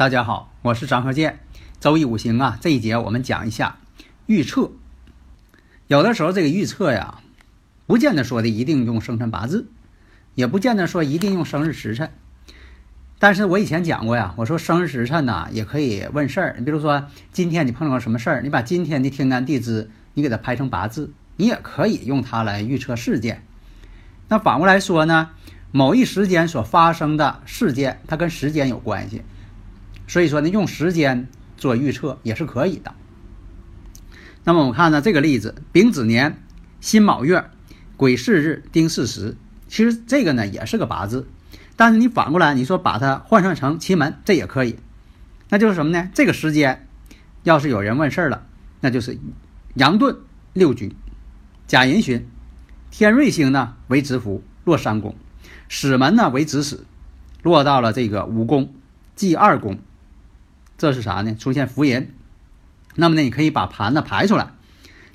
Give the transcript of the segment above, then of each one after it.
大家好，我是张鹤剑。周易五行啊，这一节我们讲一下预测。有的时候这个预测呀，不见得说的一定用生辰八字，也不见得说一定用生日时辰。但是我以前讲过呀，我说生日时辰呢也可以问事儿。你比如说今天你碰到什么事儿，你把今天的天干地支你给它排成八字，你也可以用它来预测事件。那反过来说呢，某一时间所发生的事件，它跟时间有关系。所以说呢，用时间做预测也是可以的。那么我们看呢，这个例子：丙子年辛卯月癸巳日丁巳时。其实这个呢也是个八字，但是你反过来你说把它换算成奇门，这也可以。那就是什么呢？这个时间要是有人问事儿了，那就是阳遁六局，甲寅旬，天瑞星呢为子府落三宫，死门呢为子死，落到了这个五宫即二宫。这是啥呢？出现福人，那么呢，你可以把盘子排出来。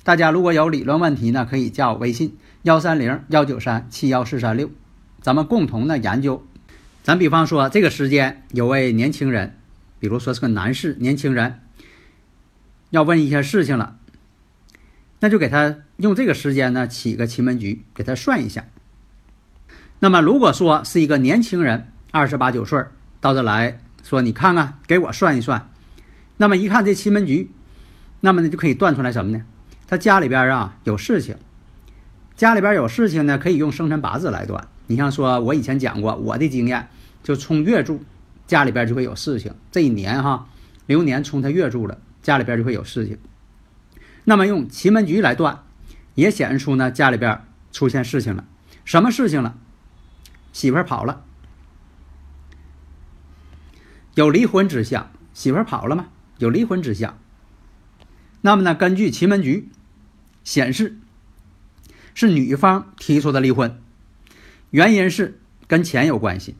大家如果有理论问题呢，可以加我微信幺三零幺九三七幺四三六，咱们共同的研究。咱比方说，这个时间有位年轻人，比如说是个男士，年轻人要问一些事情了，那就给他用这个时间呢起个奇门局，给他算一下。那么如果说是一个年轻人，二十八九岁到这来。说你看看，给我算一算。那么一看这奇门局，那么呢就可以断出来什么呢？他家里边啊有事情，家里边有事情呢，可以用生辰八字来断。你像说，我以前讲过，我的经验就冲月柱，家里边就会有事情。这一年哈，流年冲他月柱了，家里边就会有事情。那么用奇门局来断，也显示出呢家里边出现事情了。什么事情了？媳妇跑了。有离婚之象，媳妇跑了吗？有离婚之象。那么呢？根据奇门局显示，是女方提出的离婚，原因是跟钱有关系。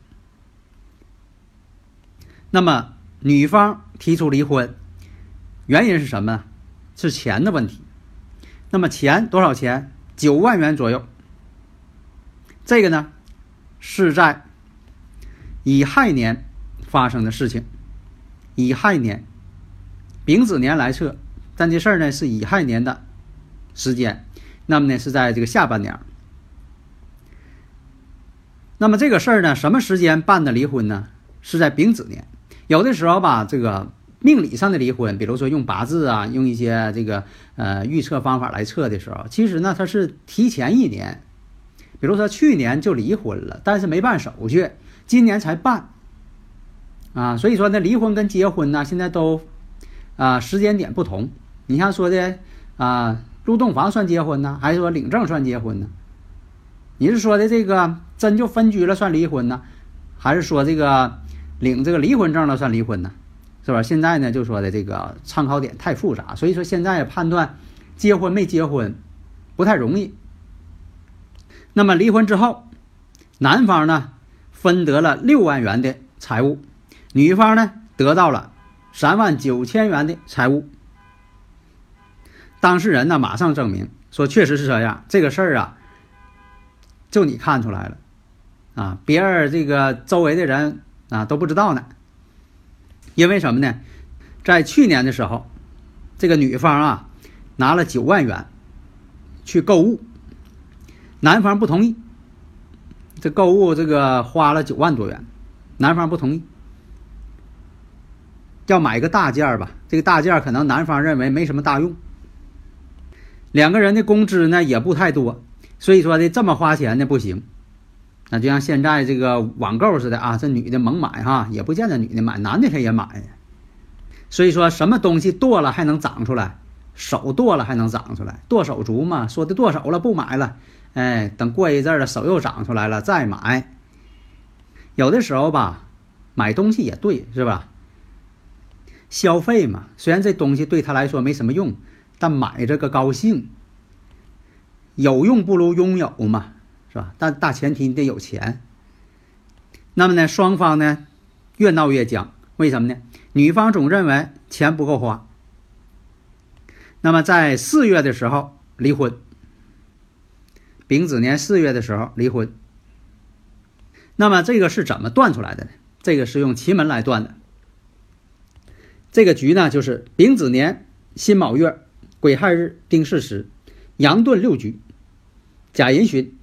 那么女方提出离婚，原因是什么呢？是钱的问题。那么钱多少钱？九万元左右。这个呢，是在乙亥年。发生的事情，乙亥年，丙子年来测，但这事儿呢是乙亥年的时间，那么呢是在这个下半年。那么这个事儿呢，什么时间办的离婚呢？是在丙子年。有的时候吧，这个命理上的离婚，比如说用八字啊，用一些这个呃预测方法来测的时候，其实呢它是提前一年，比如说去年就离婚了，但是没办手续，今年才办，啊，所以说呢，离婚跟结婚呢，现在都啊时间点不同。你像说的啊，入洞房算结婚呢，还是说领证算结婚呢？你是说的这个真就分居了算离婚呢，还是说这个领这个离婚证了算离婚呢？是吧？现在呢就说的这个参考点太复杂，所以说现在判断结婚没结婚不太容易。那么离婚之后，男方呢分得了六万元的财物，女方呢得到了三万九千元的财物。当事人呢马上证明说确实是这样，这个事儿啊，就你看出来了，啊，别人这个周围的人啊都不知道呢。因为什么呢？在去年的时候，这个女方啊拿了九万元去购物。男方不同意，这购物这个花了九万多元，男方不同意，要买个大件儿吧？这个大件儿可能男方认为没什么大用，两个人的工资呢也不太多，所以说的这么花钱呢不行。那就像现在这个网购似的啊，这女的猛买哈，也不见得女的买，男的他也买。所以说什么东西剁了还能长出来，手剁了还能长出来，剁手族嘛，说的剁手了不买了。哎，等过一阵儿了，手又长出来了，再买。有的时候吧，买东西也对，是吧？消费嘛，虽然这东西对他来说没什么用，但买这个高兴。有用不如拥有嘛，是吧？但大前提你得有钱。那么呢，双方呢越闹越僵，为什么呢？女方总认为钱不够花。那么在四月的时候离婚。丙子年四月的时候离婚，那么这个是怎么断出来的呢？这个是用奇门来断的。这个局呢，就是丙子年辛卯月癸亥日丁巳时，阳遁六局，甲寅旬，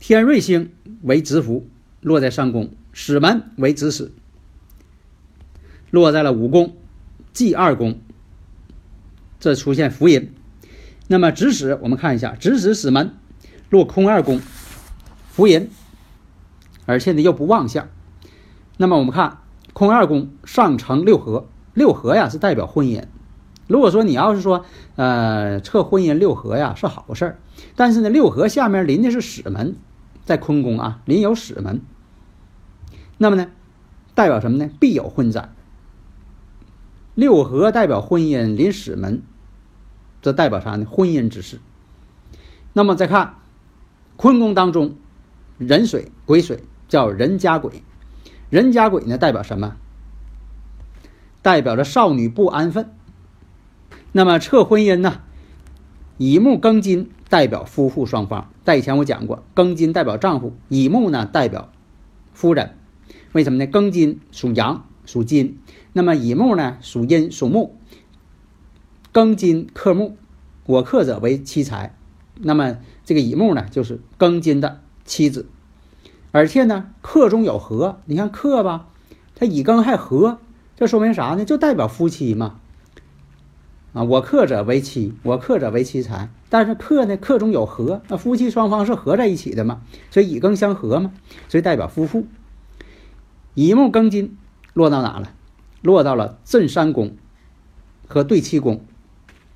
天瑞星为子府，落在上宫；使门为子史，落在了五宫、忌二宫。这出现福音。那么子史，我们看一下子史使门。落空二宫，福银，而且呢又不旺相。那么我们看空二宫上承六合，六合呀是代表婚姻。如果说你要是说呃测婚姻六合呀是好事儿，但是呢六合下面临的是使门，在坤宫啊临有使门，那么呢代表什么呢？必有婚灾。六合代表婚姻，临使门，这代表啥呢？婚姻之事。那么再看。坤宫当中，壬水、癸水叫人家癸，人家癸呢代表什么？代表着少女不安分。那么测婚姻呢？乙木庚金代表夫妇双方。在以前我讲过，庚金代表丈夫，乙木呢代表夫人。为什么呢？庚金属阳，属金；那么乙木呢属阴，属木。庚金克木，我克者为妻财。那么这个乙木呢，就是庚金的妻子，而且呢克中有合，你看克吧，它乙庚还合，这说明啥呢？就代表夫妻嘛。啊，我克者为妻，我克者为妻财，但是克呢克中有合，那夫妻双方是合在一起的嘛，所以乙庚相合嘛，所以代表夫妇。乙木庚金落到哪了？落到了震山宫和对七宫。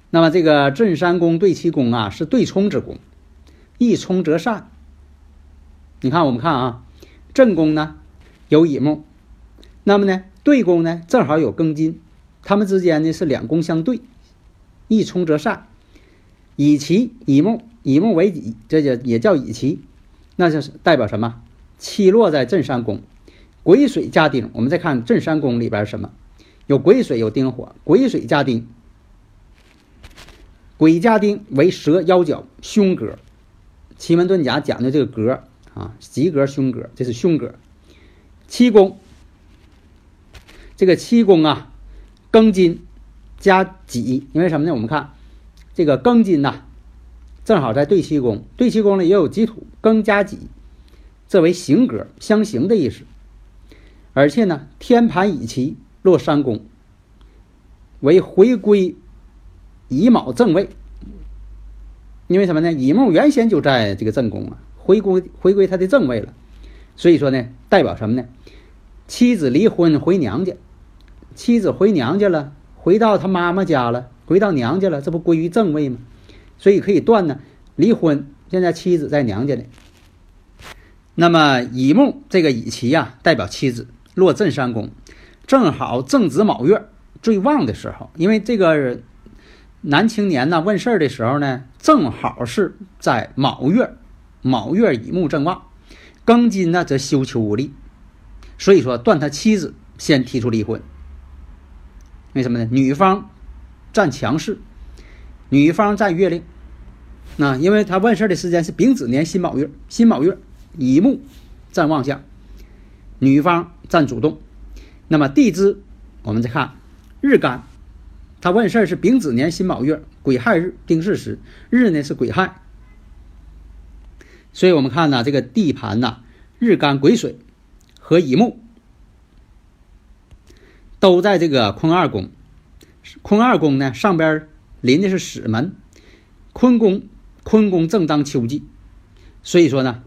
那么这个震山宫对七宫啊，是对冲之宫，一冲则散。你看，我们看啊，正宫呢有乙木，那么呢对宫呢正好有庚金，他们之间呢是两宫相对，一冲则散。乙奇乙木，乙木为己，这就也叫乙奇，那就是代表什么？七落在震山宫，癸水加丁。我们再看震山宫里边什么？有癸水，有丁火，癸水加丁。癸加丁为蛇腰角凶格，奇门遁甲讲的这个格啊，吉格凶格，这是凶格。七宫，这个七宫啊，庚金加己，因为什么呢？我们看这个庚金呐，正好在对七宫，对七宫里也有己土，庚加己，这为行格，相刑的意思。而且呢，天盘乙奇落三宫，为回归。乙卯正位，因为什么呢？乙木原先就在这个正宫啊，回归回归他的正位了。所以说呢，代表什么呢？妻子离婚回娘家，妻子回娘家了，回到他妈妈家了，回到娘家了，这不归于正位吗？所以可以断呢，离婚，现在妻子在娘家呢。那么乙木这个乙期呀，代表妻子落震三宫，正好正值卯月最旺的时候，因为这个男青年呢问事儿的时候呢，正好是在卯月，卯月乙木正旺，庚金呢则休囚无力。所以说，断他妻子先提出离婚。为什么呢？女方占强势，女方占月令。那因为他问事的时间是丙子年辛卯月，辛卯月乙木占旺相，女方占主动。那么地支，我们再看日干，他问事是丙子年辛卯月癸亥日丁巳时，日呢是癸亥。所以我们看呢，这个地盘呢，日干癸水。和乙木都在这个坤二宫，坤二宫呢上边临的是史门，坤宫坤宫正当秋季，所以说呢，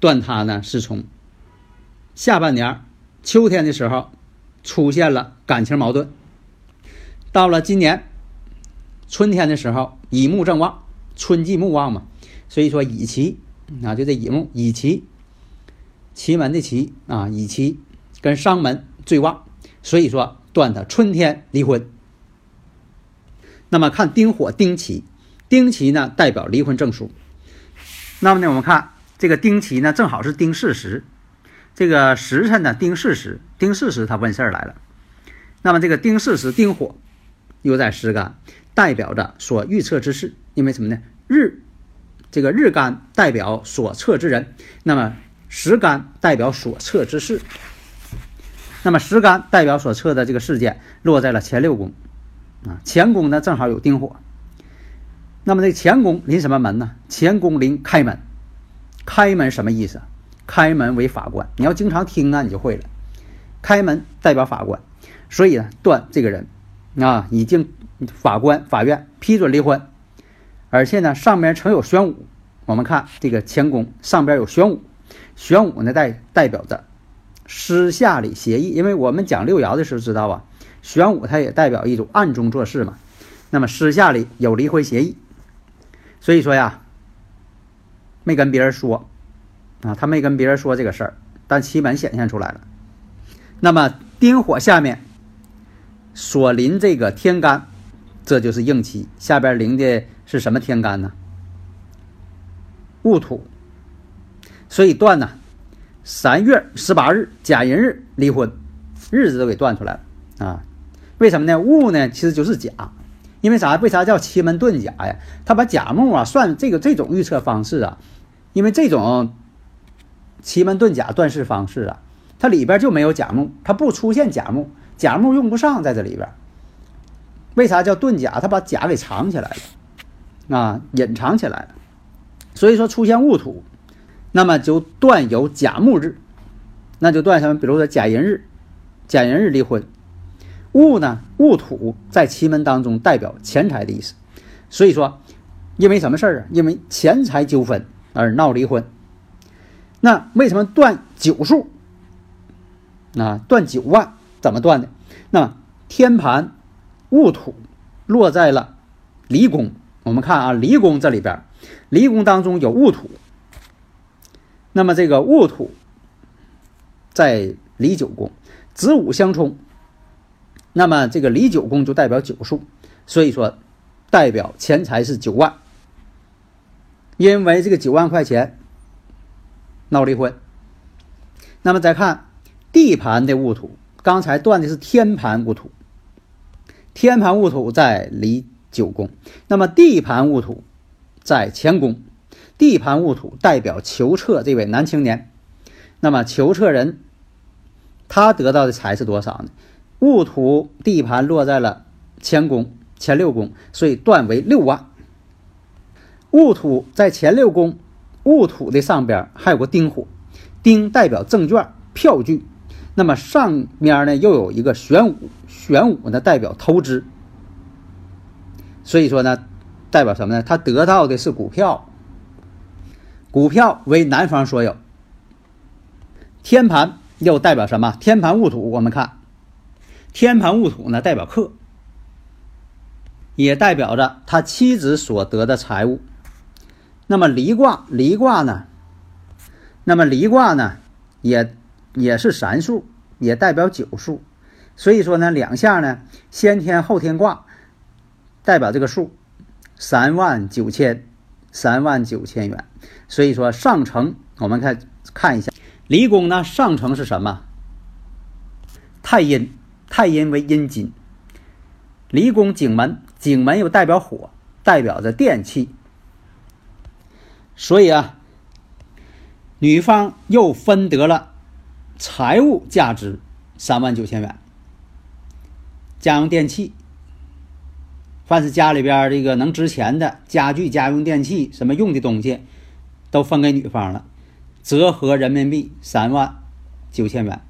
断他呢是从下半年秋天的时候出现了感情矛盾，到了今年春天的时候乙木正旺，春季木旺嘛，所以说乙期啊就这乙木乙期。奇门的奇啊，乙期跟商门最旺，所以说断他春天离婚。那么看丁火丁奇，丁奇呢代表离婚证书。那么呢，我们看这个丁奇呢，正好是丁巳时，这个时辰呢丁巳时，丁巳时他问事儿来了。那么这个丁巳时丁火又在时干，代表着所预测之事。因为什么呢？日这个日干代表所测之人，那么。时干代表所测之事，那么十干代表所测的这个事件落在了前六宫，啊，前宫呢正好有丁火，那么这前宫临什么门呢？前宫临开门，开门什么意思？开门为法官，你要经常听啊，你就会了。开门代表法官，所以呢，断这个人啊，已经法官法院批准离婚，而且呢，上面曾有玄武，我们看这个乾宫上边有玄武。玄武呢代代表着私下里协议，因为我们讲六爻的时候知道啊，玄武它也代表一种暗中做事嘛。那么私下里有离婚协议，所以说呀，没跟别人说啊，他没跟别人说这个事儿，但奇门显现出来了。那么丁火下面所临这个天干，这就是应期，下边临的是什么天干呢？戊土。所以断呢，三月十八日甲寅日离婚，日子都给断出来了啊？为什么呢？戊呢其实就是甲，因为啥？为啥叫奇门遁甲呀？他把甲木啊算这个这种预测方式啊，因为这种奇门遁甲断事方式啊，它里边就没有甲木，它不出现甲木，甲木用不上在这里边。为啥叫遁甲？他把甲给藏起来了啊，隐藏起来了，所以说出现戊土。那么就断有甲木日，那就断什么？比如说甲寅日，甲寅日离婚。戊呢？戊土在奇门当中代表钱财的意思，所以说，因为什么事儿啊？因为钱财纠纷而闹离婚。那为什么断九数？啊，断九万怎么断的？那天盘戊土落在了离宫，我们看啊，离宫这里边，离宫当中有戊土。那么这个戊土在离九宫，子午相冲，那么这个离九宫就代表九数，所以说代表钱财是九万，因为这个九万块钱闹离婚。那么再看地盘的戊土，刚才断的是天盘戊土，天盘戊土在离九宫，那么地盘戊土在乾宫。地盘戊土代表求测这位男青年，那么求测人他得到的财是多少呢？戊土地盘落在了乾宫前六宫，所以断为六万。戊土在前六宫，戊土的上边还有个丁火，丁代表证券票据，那么上面呢又有一个玄武，玄武呢代表投资，所以说呢代表什么呢？他得到的是股票。股票为男方所有。天盘又代表什么？天盘戊土，我们看，天盘戊土呢，代表克，也代表着他妻子所得的财物。那么离卦，离卦呢？那么离卦呢，也也是三数，也代表九数。所以说呢，两下呢，先天后天卦代表这个数，三万九千，三万九千元。所以说上乘，我们看看一下，离宫呢上乘是什么？太阴，太阴为阴金。离宫景门，景门又代表火，代表着电器。所以啊，女方又分得了财物价值三万九千元。家用电器，凡是家里边这个能值钱的家具、家用电器，什么用的东西，都分给女方了，折合人民币三万九千元。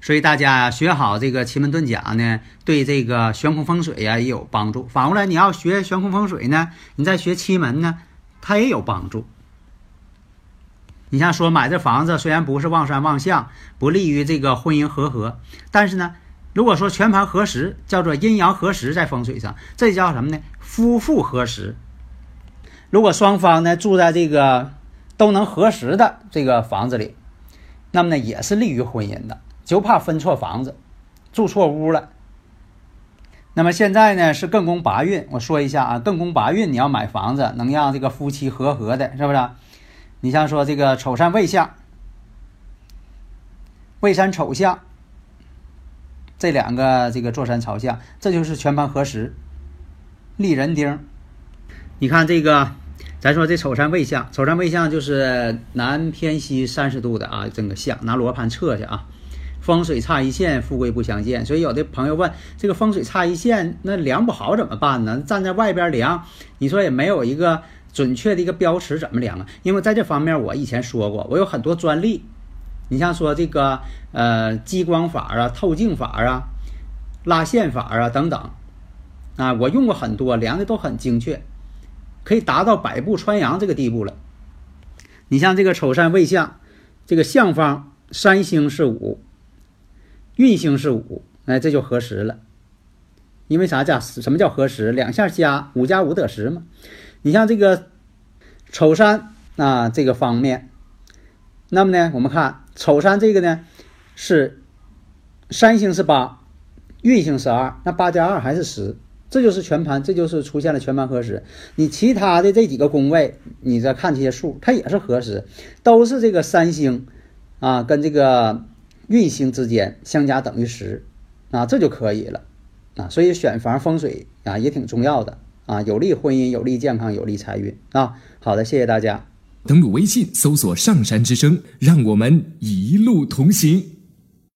所以大家学好这个奇门遁甲呢，对这个悬空风水呀也有帮助。反过来，你要学悬空风水呢，你再学奇门呢。它也有帮助。你像说买这房子，虽然不是旺山旺相，不利于这个婚姻和合，但是呢，如果说全盘合时，叫做阴阳合时，在风水上，这叫什么呢？夫妇合时。如果双方呢住在这个都能合时的这个房子里，那么呢也是利于婚姻的，就怕分错房子，住错屋了。那么现在呢是艮宫八运，我说一下啊，艮宫八运你要买房子，能让这个夫妻和合的，是不是？你像说这个丑山未相、未山丑相，这两个这个坐山朝向，这就是全盘合时，立人丁。你看这个，咱说这丑山未相，丑山未相就是南偏西三十度的啊，这个相，拿罗盘测去啊。风水差一线，富贵不相见。所以有的朋友问，这个风水差一线，那量不好怎么办呢？站在外边量，你说也没有一个准确的一个标尺，怎么量啊？因为在这方面，我以前说过，我有很多专利。你像说这个呃激光法啊、透镜法啊、拉线法啊等等啊，我用过很多，量的都很精确，可以达到百步穿杨这个地步了。你像这个丑山未相，这个相方三星是五。运星是五，哎，这就合十了。因为啥加什么叫合十？两下加五加五得十嘛。你像这个丑山啊，这个方面，那么呢，我们看丑山这个呢是三星是八，运星是二，那八加二还是十，这就是全盘，这就是出现了全盘合十。你其他的这几个宫位，你再看这些数，它也是合十，都是这个三星啊，跟这个。运星之间相加等于十，啊，这就可以了，啊，所以选房风水啊也挺重要的啊，有利婚姻，有利健康，有利财运啊。好的，谢谢大家。登录微信搜索“上山之声”，让我们一路同行。